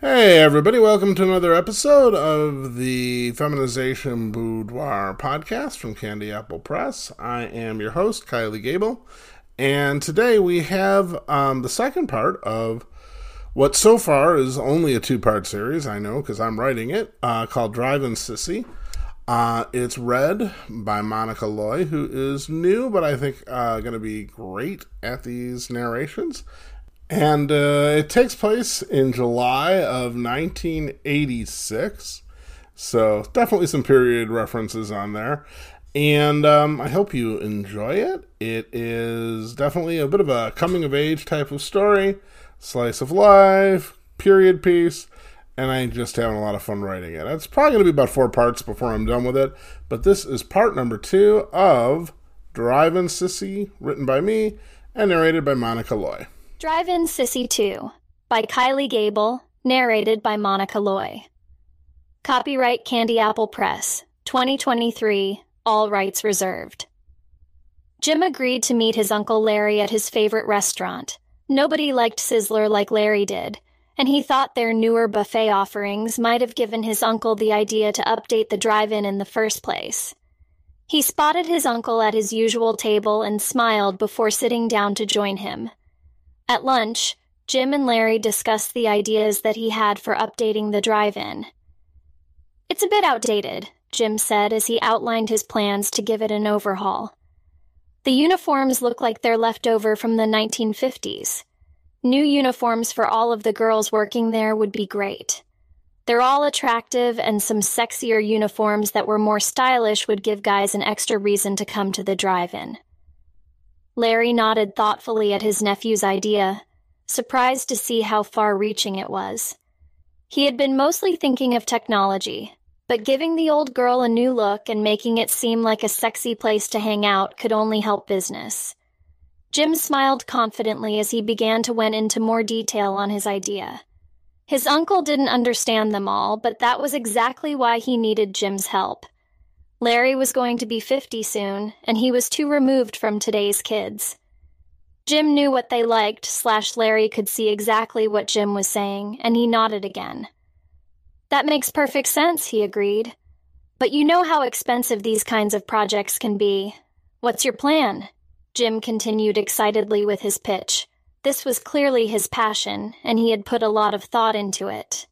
Hey, everybody, welcome to another episode of the Feminization Boudoir podcast from Candy Apple Press. I am your host, Kylie Gable, and today we have um, the second part of what so far is only a two part series, I know because I'm writing it, uh, called Drive In Sissy. Uh, it's read by Monica Loy, who is new, but I think uh, going to be great at these narrations. And uh, it takes place in July of 1986. So definitely some period references on there. And um, I hope you enjoy it. It is definitely a bit of a coming of age type of story, slice of life, period piece. And I'm just having a lot of fun writing it. It's probably going to be about four parts before I'm done with it. But this is part number two of Drive In Sissy, written by me and narrated by Monica Loy. Drive In Sissy 2 by Kylie Gable, narrated by Monica Loy. Copyright Candy Apple Press, 2023, all rights reserved. Jim agreed to meet his Uncle Larry at his favorite restaurant. Nobody liked Sizzler like Larry did, and he thought their newer buffet offerings might have given his uncle the idea to update the drive in in the first place. He spotted his uncle at his usual table and smiled before sitting down to join him. At lunch, Jim and Larry discussed the ideas that he had for updating the drive in. It's a bit outdated, Jim said as he outlined his plans to give it an overhaul. The uniforms look like they're left over from the 1950s. New uniforms for all of the girls working there would be great. They're all attractive, and some sexier uniforms that were more stylish would give guys an extra reason to come to the drive in. Larry nodded thoughtfully at his nephew's idea, surprised to see how far reaching it was. He had been mostly thinking of technology, but giving the old girl a new look and making it seem like a sexy place to hang out could only help business. Jim smiled confidently as he began to went into more detail on his idea. His uncle didn't understand them all, but that was exactly why he needed Jim's help. Larry was going to be 50 soon, and he was too removed from today's kids. Jim knew what they liked, slash Larry could see exactly what Jim was saying, and he nodded again. That makes perfect sense, he agreed. But you know how expensive these kinds of projects can be. What's your plan? Jim continued excitedly with his pitch. This was clearly his passion, and he had put a lot of thought into it.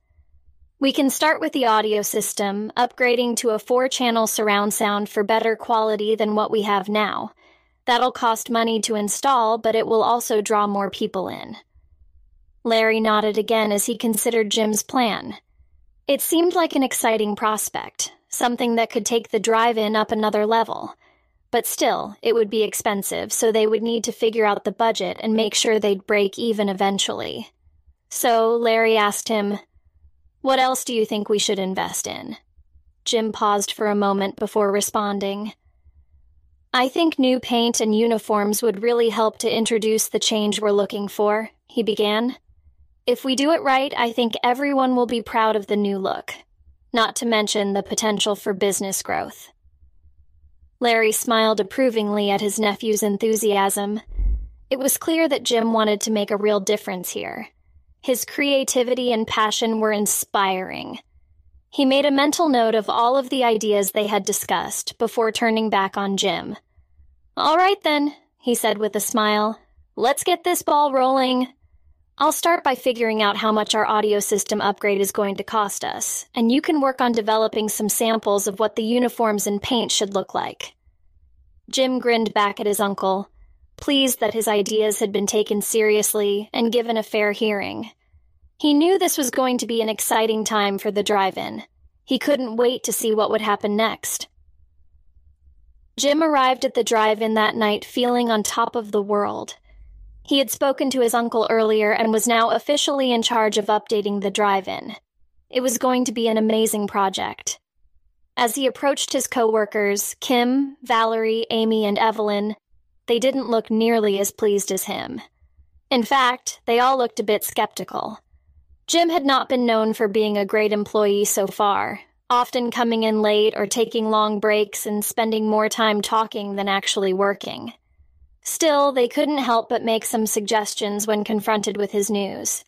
We can start with the audio system, upgrading to a four channel surround sound for better quality than what we have now. That'll cost money to install, but it will also draw more people in. Larry nodded again as he considered Jim's plan. It seemed like an exciting prospect, something that could take the drive in up another level. But still, it would be expensive, so they would need to figure out the budget and make sure they'd break even eventually. So Larry asked him, what else do you think we should invest in? Jim paused for a moment before responding. I think new paint and uniforms would really help to introduce the change we're looking for, he began. If we do it right, I think everyone will be proud of the new look, not to mention the potential for business growth. Larry smiled approvingly at his nephew's enthusiasm. It was clear that Jim wanted to make a real difference here. His creativity and passion were inspiring. He made a mental note of all of the ideas they had discussed before turning back on Jim. All right, then, he said with a smile. Let's get this ball rolling. I'll start by figuring out how much our audio system upgrade is going to cost us, and you can work on developing some samples of what the uniforms and paint should look like. Jim grinned back at his uncle, pleased that his ideas had been taken seriously and given a fair hearing. He knew this was going to be an exciting time for the drive in. He couldn't wait to see what would happen next. Jim arrived at the drive in that night feeling on top of the world. He had spoken to his uncle earlier and was now officially in charge of updating the drive in. It was going to be an amazing project. As he approached his coworkers, Kim, Valerie, Amy, and Evelyn, they didn't look nearly as pleased as him. In fact, they all looked a bit skeptical. Jim had not been known for being a great employee so far, often coming in late or taking long breaks and spending more time talking than actually working. Still, they couldn't help but make some suggestions when confronted with his news.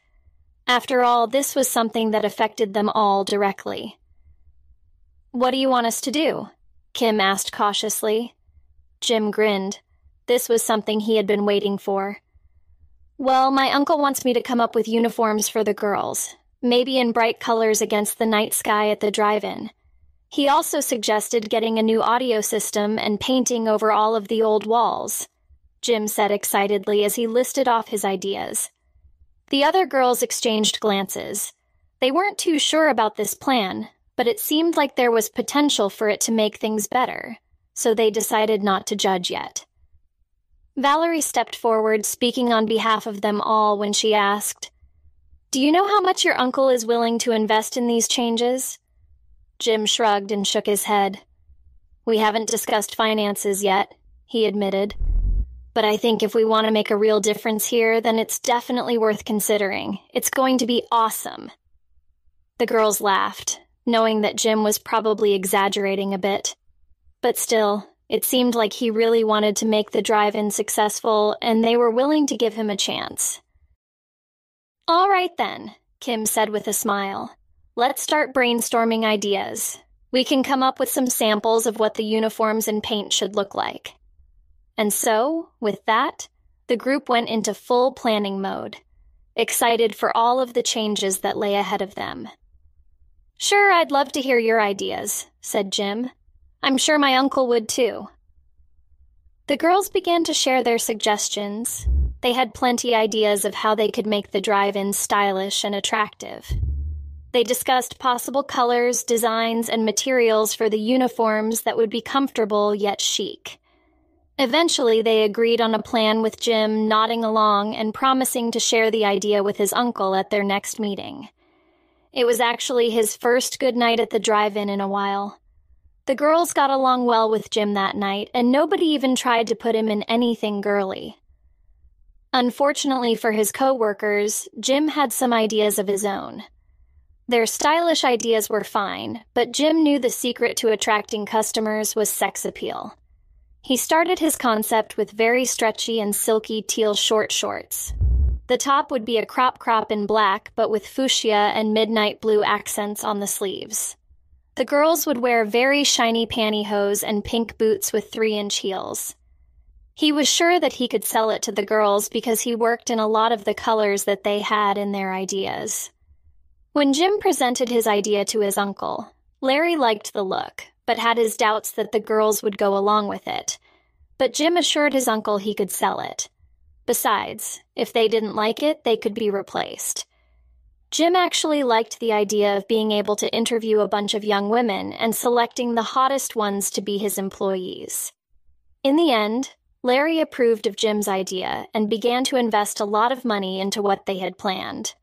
After all, this was something that affected them all directly. What do you want us to do? Kim asked cautiously. Jim grinned. This was something he had been waiting for. Well, my uncle wants me to come up with uniforms for the girls, maybe in bright colors against the night sky at the drive in. He also suggested getting a new audio system and painting over all of the old walls. Jim said excitedly as he listed off his ideas. The other girls exchanged glances. They weren't too sure about this plan, but it seemed like there was potential for it to make things better, so they decided not to judge yet. Valerie stepped forward, speaking on behalf of them all when she asked, Do you know how much your uncle is willing to invest in these changes? Jim shrugged and shook his head. We haven't discussed finances yet, he admitted. But I think if we want to make a real difference here, then it's definitely worth considering. It's going to be awesome. The girls laughed, knowing that Jim was probably exaggerating a bit. But still, it seemed like he really wanted to make the drive in successful, and they were willing to give him a chance. All right then, Kim said with a smile. Let's start brainstorming ideas. We can come up with some samples of what the uniforms and paint should look like. And so, with that, the group went into full planning mode, excited for all of the changes that lay ahead of them. Sure, I'd love to hear your ideas, said Jim. I'm sure my uncle would too. The girls began to share their suggestions. They had plenty ideas of how they could make the drive in stylish and attractive. They discussed possible colors, designs, and materials for the uniforms that would be comfortable yet chic. Eventually, they agreed on a plan with Jim nodding along and promising to share the idea with his uncle at their next meeting. It was actually his first good night at the drive in in a while. The girls got along well with Jim that night, and nobody even tried to put him in anything girly. Unfortunately for his coworkers, Jim had some ideas of his own. Their stylish ideas were fine, but Jim knew the secret to attracting customers was sex appeal. He started his concept with very stretchy and silky teal short shorts. The top would be a crop crop in black, but with fuchsia and midnight blue accents on the sleeves. The girls would wear very shiny pantyhose and pink boots with three inch heels. He was sure that he could sell it to the girls because he worked in a lot of the colors that they had in their ideas. When Jim presented his idea to his uncle, Larry liked the look, but had his doubts that the girls would go along with it. But Jim assured his uncle he could sell it. Besides, if they didn't like it, they could be replaced. Jim actually liked the idea of being able to interview a bunch of young women and selecting the hottest ones to be his employees. In the end, Larry approved of Jim's idea and began to invest a lot of money into what they had planned.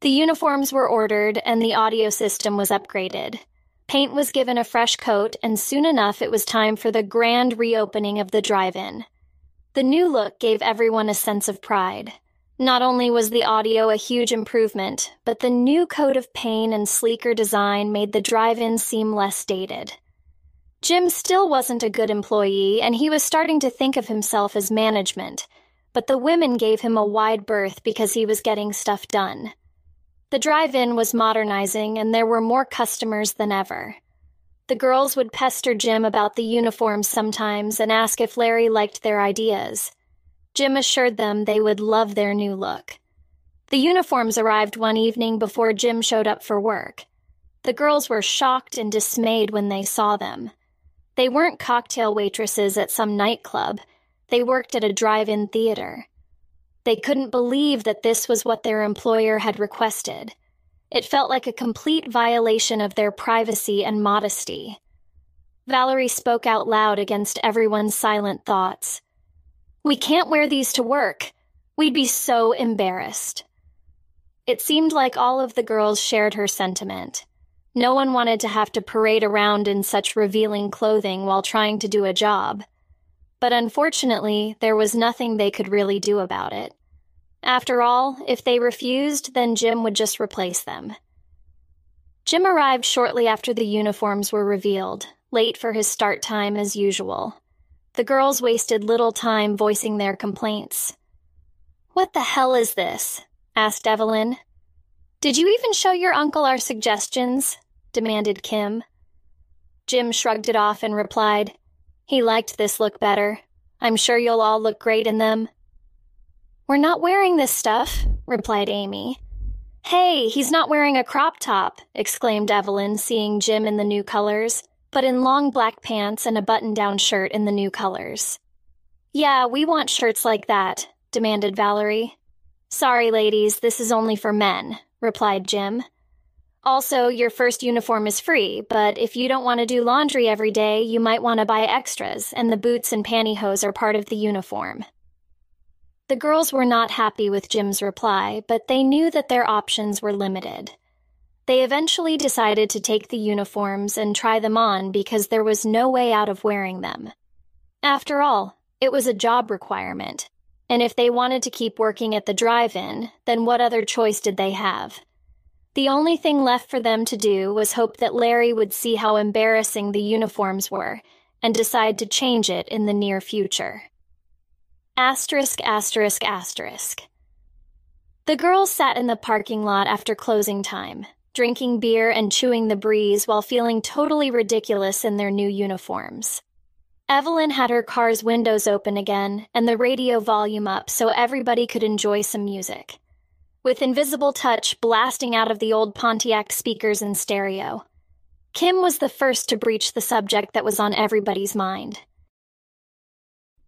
The uniforms were ordered and the audio system was upgraded. Paint was given a fresh coat, and soon enough it was time for the grand reopening of the drive in. The new look gave everyone a sense of pride. Not only was the audio a huge improvement, but the new coat of paint and sleeker design made the drive in seem less dated. Jim still wasn't a good employee, and he was starting to think of himself as management, but the women gave him a wide berth because he was getting stuff done. The drive in was modernizing, and there were more customers than ever. The girls would pester Jim about the uniforms sometimes and ask if Larry liked their ideas. Jim assured them they would love their new look. The uniforms arrived one evening before Jim showed up for work. The girls were shocked and dismayed when they saw them. They weren't cocktail waitresses at some nightclub, they worked at a drive in theater. They couldn't believe that this was what their employer had requested. It felt like a complete violation of their privacy and modesty. Valerie spoke out loud against everyone's silent thoughts. We can't wear these to work. We'd be so embarrassed. It seemed like all of the girls shared her sentiment. No one wanted to have to parade around in such revealing clothing while trying to do a job. But unfortunately, there was nothing they could really do about it. After all, if they refused, then Jim would just replace them. Jim arrived shortly after the uniforms were revealed, late for his start time as usual. The girls wasted little time voicing their complaints. What the hell is this? asked Evelyn. Did you even show your uncle our suggestions? demanded Kim. Jim shrugged it off and replied, He liked this look better. I'm sure you'll all look great in them. We're not wearing this stuff, replied Amy. Hey, he's not wearing a crop top, exclaimed Evelyn, seeing Jim in the new colors, but in long black pants and a button down shirt in the new colors. Yeah, we want shirts like that, demanded Valerie. Sorry, ladies, this is only for men, replied Jim. Also, your first uniform is free, but if you don't want to do laundry every day, you might want to buy extras, and the boots and pantyhose are part of the uniform. The girls were not happy with Jim's reply, but they knew that their options were limited. They eventually decided to take the uniforms and try them on because there was no way out of wearing them. After all, it was a job requirement, and if they wanted to keep working at the drive in, then what other choice did they have? The only thing left for them to do was hope that Larry would see how embarrassing the uniforms were and decide to change it in the near future. Asterisk, asterisk, asterisk. The girls sat in the parking lot after closing time, drinking beer and chewing the breeze while feeling totally ridiculous in their new uniforms. Evelyn had her car's windows open again and the radio volume up so everybody could enjoy some music. With Invisible Touch blasting out of the old Pontiac speakers in stereo. Kim was the first to breach the subject that was on everybody's mind.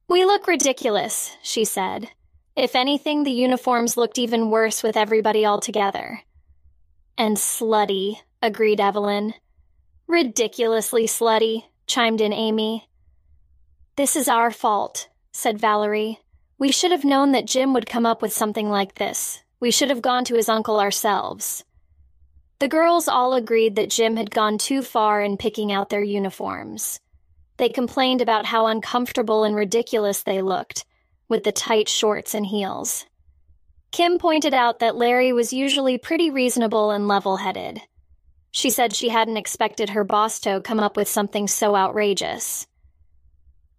We look ridiculous, she said. If anything, the uniforms looked even worse with everybody all together. And slutty, agreed Evelyn. Ridiculously slutty, chimed in Amy. This is our fault, said Valerie. We should have known that Jim would come up with something like this. We should have gone to his uncle ourselves. The girls all agreed that Jim had gone too far in picking out their uniforms. They complained about how uncomfortable and ridiculous they looked, with the tight shorts and heels. Kim pointed out that Larry was usually pretty reasonable and level headed. She said she hadn't expected her boss to come up with something so outrageous.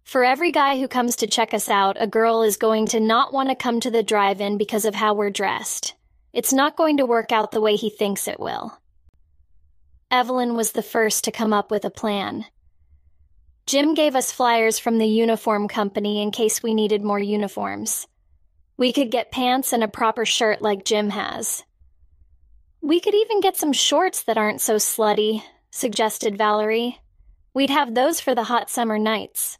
For every guy who comes to check us out, a girl is going to not want to come to the drive in because of how we're dressed. It's not going to work out the way he thinks it will. Evelyn was the first to come up with a plan. Jim gave us flyers from the uniform company in case we needed more uniforms. We could get pants and a proper shirt like Jim has. We could even get some shorts that aren't so slutty, suggested Valerie. We'd have those for the hot summer nights.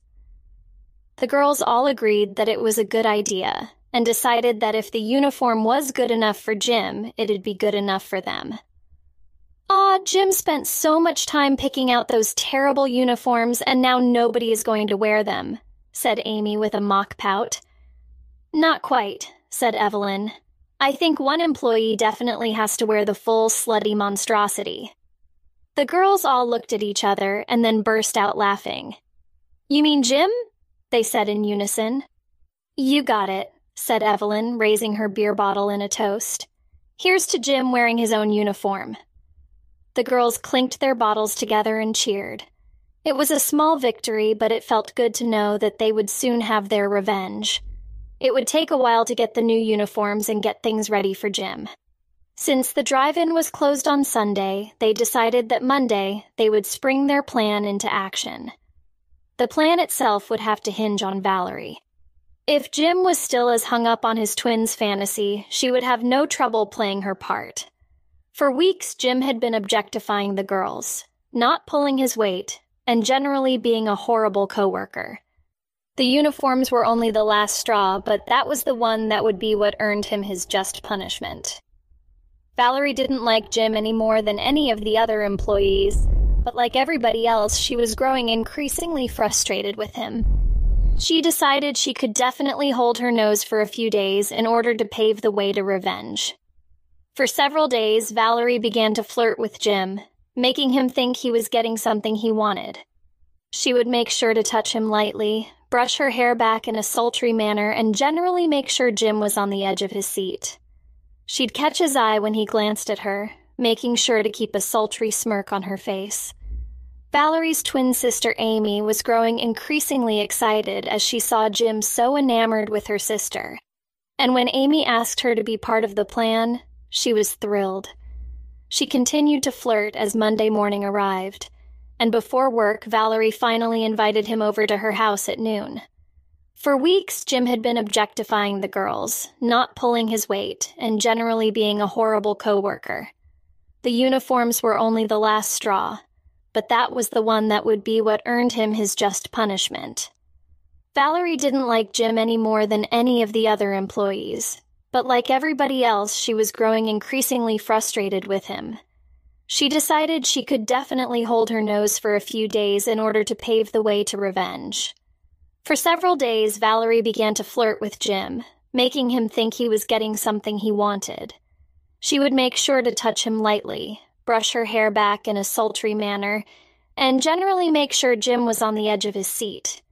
The girls all agreed that it was a good idea and decided that if the uniform was good enough for Jim, it'd be good enough for them. Aw, Jim spent so much time picking out those terrible uniforms, and now nobody is going to wear them, said Amy with a mock pout. Not quite, said Evelyn. I think one employee definitely has to wear the full slutty monstrosity. The girls all looked at each other and then burst out laughing. You mean Jim? They said in unison. You got it, said Evelyn, raising her beer bottle in a toast. Here's to Jim wearing his own uniform. The girls clinked their bottles together and cheered. It was a small victory, but it felt good to know that they would soon have their revenge. It would take a while to get the new uniforms and get things ready for Jim. Since the drive in was closed on Sunday, they decided that Monday they would spring their plan into action. The plan itself would have to hinge on Valerie. If Jim was still as hung up on his twins' fantasy, she would have no trouble playing her part. For weeks, Jim had been objectifying the girls, not pulling his weight, and generally being a horrible coworker. The uniforms were only the last straw, but that was the one that would be what earned him his just punishment. Valerie didn't like Jim any more than any of the other employees, but like everybody else, she was growing increasingly frustrated with him. She decided she could definitely hold her nose for a few days in order to pave the way to revenge. For several days, Valerie began to flirt with Jim, making him think he was getting something he wanted. She would make sure to touch him lightly, brush her hair back in a sultry manner, and generally make sure Jim was on the edge of his seat. She'd catch his eye when he glanced at her, making sure to keep a sultry smirk on her face. Valerie's twin sister Amy was growing increasingly excited as she saw Jim so enamored with her sister. And when Amy asked her to be part of the plan, she was thrilled. She continued to flirt as Monday morning arrived, and before work, Valerie finally invited him over to her house at noon. For weeks, Jim had been objectifying the girls, not pulling his weight, and generally being a horrible coworker. The uniforms were only the last straw, but that was the one that would be what earned him his just punishment. Valerie didn't like Jim any more than any of the other employees, but like everybody else, she was growing increasingly frustrated with him. She decided she could definitely hold her nose for a few days in order to pave the way to revenge. For several days, Valerie began to flirt with Jim, making him think he was getting something he wanted. She would make sure to touch him lightly, brush her hair back in a sultry manner, and generally make sure Jim was on the edge of his seat.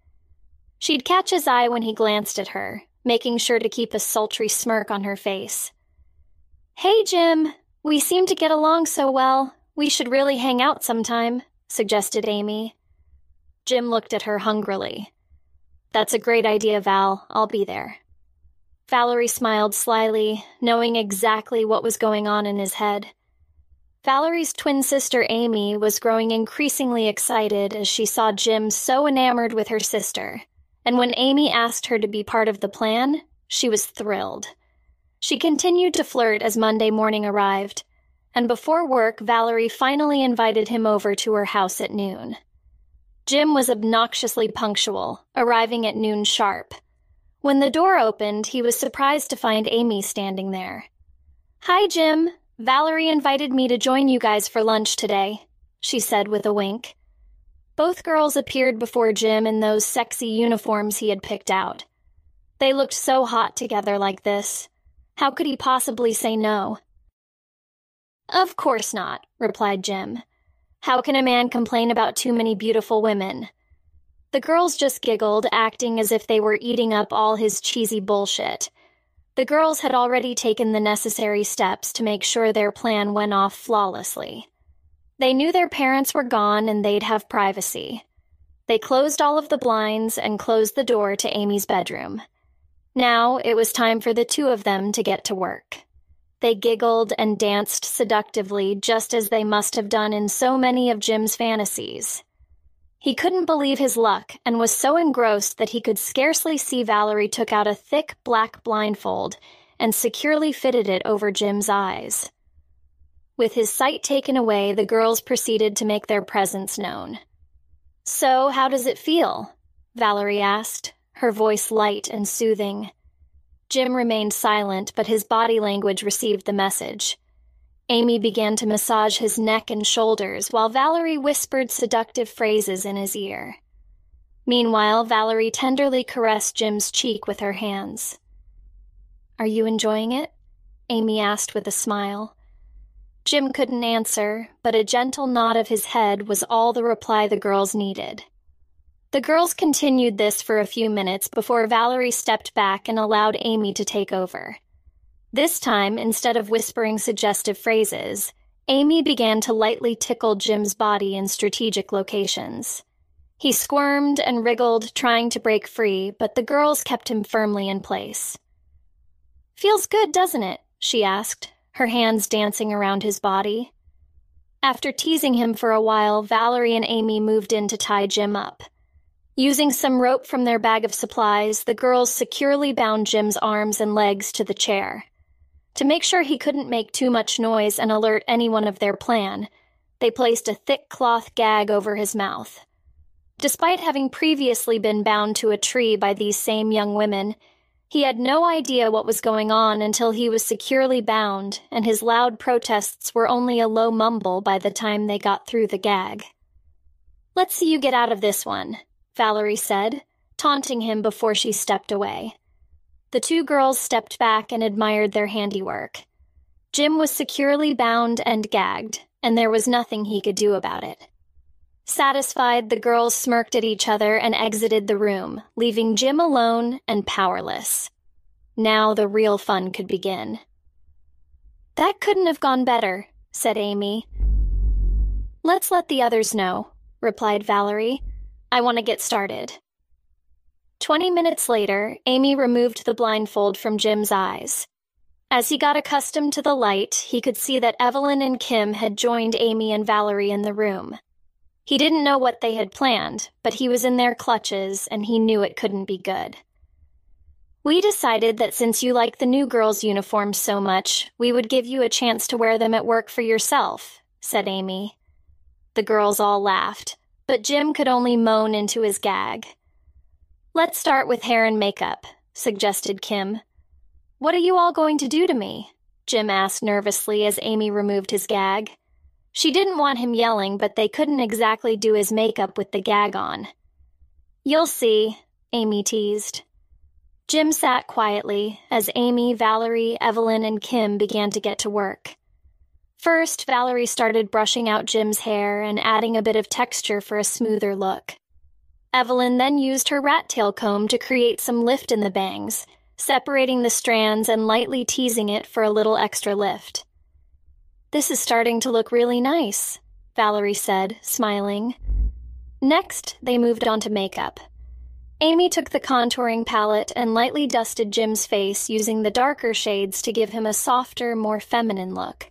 She'd catch his eye when he glanced at her, making sure to keep a sultry smirk on her face. Hey, Jim, we seem to get along so well. We should really hang out sometime, suggested Amy. Jim looked at her hungrily. That's a great idea, Val. I'll be there. Valerie smiled slyly, knowing exactly what was going on in his head. Valerie's twin sister Amy was growing increasingly excited as she saw Jim so enamored with her sister and when Amy asked her to be part of the plan, she was thrilled. She continued to flirt as Monday morning arrived, and before work, Valerie finally invited him over to her house at noon. Jim was obnoxiously punctual, arriving at noon sharp. When the door opened, he was surprised to find Amy standing there. Hi, Jim. Valerie invited me to join you guys for lunch today, she said with a wink. Both girls appeared before Jim in those sexy uniforms he had picked out. They looked so hot together like this. How could he possibly say no? Of course not, replied Jim. How can a man complain about too many beautiful women? The girls just giggled, acting as if they were eating up all his cheesy bullshit. The girls had already taken the necessary steps to make sure their plan went off flawlessly. They knew their parents were gone and they'd have privacy. They closed all of the blinds and closed the door to Amy's bedroom. Now it was time for the two of them to get to work. They giggled and danced seductively just as they must have done in so many of Jim's fantasies. He couldn't believe his luck and was so engrossed that he could scarcely see Valerie took out a thick black blindfold and securely fitted it over Jim's eyes. With his sight taken away, the girls proceeded to make their presence known. So, how does it feel? Valerie asked, her voice light and soothing. Jim remained silent, but his body language received the message. Amy began to massage his neck and shoulders while Valerie whispered seductive phrases in his ear. Meanwhile, Valerie tenderly caressed Jim's cheek with her hands. Are you enjoying it? Amy asked with a smile. Jim couldn't answer, but a gentle nod of his head was all the reply the girls needed. The girls continued this for a few minutes before Valerie stepped back and allowed Amy to take over. This time, instead of whispering suggestive phrases, Amy began to lightly tickle Jim's body in strategic locations. He squirmed and wriggled, trying to break free, but the girls kept him firmly in place. Feels good, doesn't it? she asked, her hands dancing around his body. After teasing him for a while, Valerie and Amy moved in to tie Jim up. Using some rope from their bag of supplies, the girls securely bound Jim's arms and legs to the chair. To make sure he couldn't make too much noise and alert anyone of their plan, they placed a thick cloth gag over his mouth. Despite having previously been bound to a tree by these same young women, he had no idea what was going on until he was securely bound, and his loud protests were only a low mumble by the time they got through the gag. Let's see you get out of this one, Valerie said, taunting him before she stepped away. The two girls stepped back and admired their handiwork. Jim was securely bound and gagged, and there was nothing he could do about it. Satisfied, the girls smirked at each other and exited the room, leaving Jim alone and powerless. Now the real fun could begin. That couldn't have gone better, said Amy. Let's let the others know, replied Valerie. I want to get started. Twenty minutes later, Amy removed the blindfold from Jim's eyes. As he got accustomed to the light, he could see that Evelyn and Kim had joined Amy and Valerie in the room. He didn't know what they had planned, but he was in their clutches and he knew it couldn't be good. We decided that since you like the new girls' uniforms so much, we would give you a chance to wear them at work for yourself, said Amy. The girls all laughed, but Jim could only moan into his gag. Let's start with hair and makeup, suggested Kim. What are you all going to do to me? Jim asked nervously as Amy removed his gag. She didn't want him yelling, but they couldn't exactly do his makeup with the gag on. You'll see, Amy teased. Jim sat quietly as Amy, Valerie, Evelyn, and Kim began to get to work. First, Valerie started brushing out Jim's hair and adding a bit of texture for a smoother look. Evelyn then used her rat tail comb to create some lift in the bangs, separating the strands and lightly teasing it for a little extra lift. This is starting to look really nice, Valerie said, smiling. Next, they moved on to makeup. Amy took the contouring palette and lightly dusted Jim's face using the darker shades to give him a softer, more feminine look.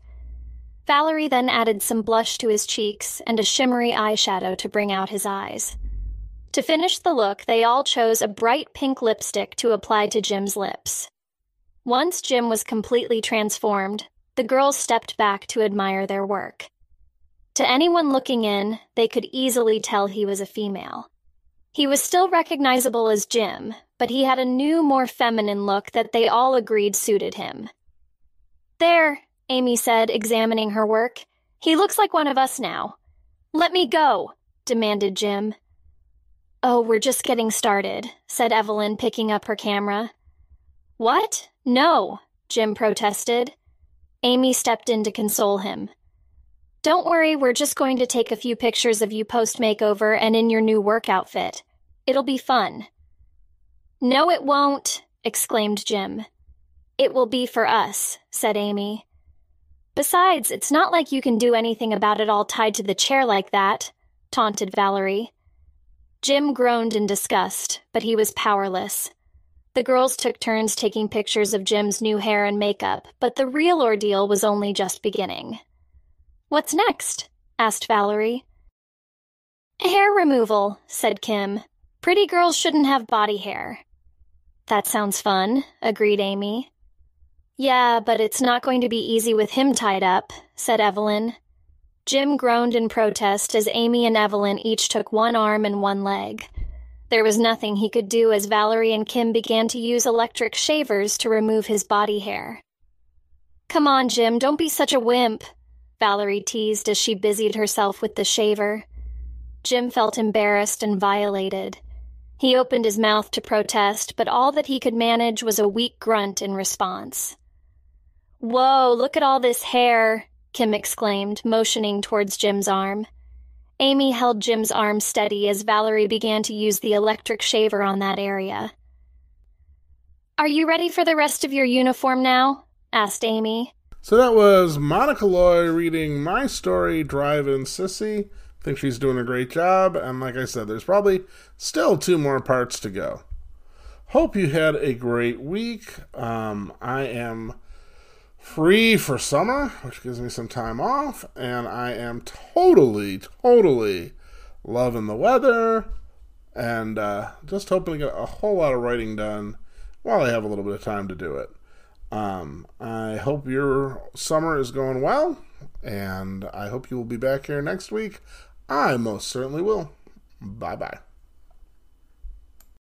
Valerie then added some blush to his cheeks and a shimmery eyeshadow to bring out his eyes. To finish the look, they all chose a bright pink lipstick to apply to Jim's lips. Once Jim was completely transformed, the girls stepped back to admire their work. To anyone looking in, they could easily tell he was a female. He was still recognizable as Jim, but he had a new, more feminine look that they all agreed suited him. There, Amy said, examining her work. He looks like one of us now. Let me go, demanded Jim. Oh, we're just getting started, said Evelyn, picking up her camera. What? No, Jim protested. Amy stepped in to console him. Don't worry, we're just going to take a few pictures of you post makeover and in your new work outfit. It'll be fun. No, it won't, exclaimed Jim. It will be for us, said Amy. Besides, it's not like you can do anything about it all tied to the chair like that, taunted Valerie. Jim groaned in disgust, but he was powerless. The girls took turns taking pictures of Jim's new hair and makeup, but the real ordeal was only just beginning. What's next? asked Valerie. Hair removal, said Kim. Pretty girls shouldn't have body hair. That sounds fun, agreed Amy. Yeah, but it's not going to be easy with him tied up, said Evelyn. Jim groaned in protest as Amy and Evelyn each took one arm and one leg. There was nothing he could do as Valerie and Kim began to use electric shavers to remove his body hair. Come on, Jim, don't be such a wimp, Valerie teased as she busied herself with the shaver. Jim felt embarrassed and violated. He opened his mouth to protest, but all that he could manage was a weak grunt in response. Whoa, look at all this hair, Kim exclaimed, motioning towards Jim's arm. Amy held Jim's arm steady as Valerie began to use the electric shaver on that area. Are you ready for the rest of your uniform now? asked Amy. So that was Monica Loy reading my story, Drive In Sissy. I think she's doing a great job, and like I said, there's probably still two more parts to go. Hope you had a great week. Um, I am free for summer, which gives me some time off, and I am totally, totally loving the weather and uh, just hoping to get a whole lot of writing done while I have a little bit of time to do it. Um, I hope your summer is going well, and I hope you will be back here next week. I most certainly will. Bye bye.